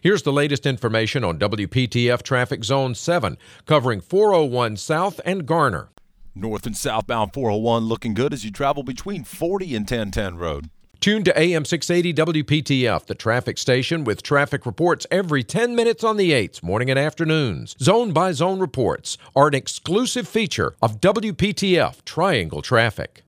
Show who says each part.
Speaker 1: Here's the latest information on WPTF Traffic Zone 7, covering 401 South and Garner.
Speaker 2: North and southbound 401 looking good as you travel between 40 and 1010 Road.
Speaker 1: Tune to AM 680 WPTF, the traffic station with traffic reports every 10 minutes on the 8s, morning and afternoons. Zone by zone reports are an exclusive feature of WPTF Triangle Traffic.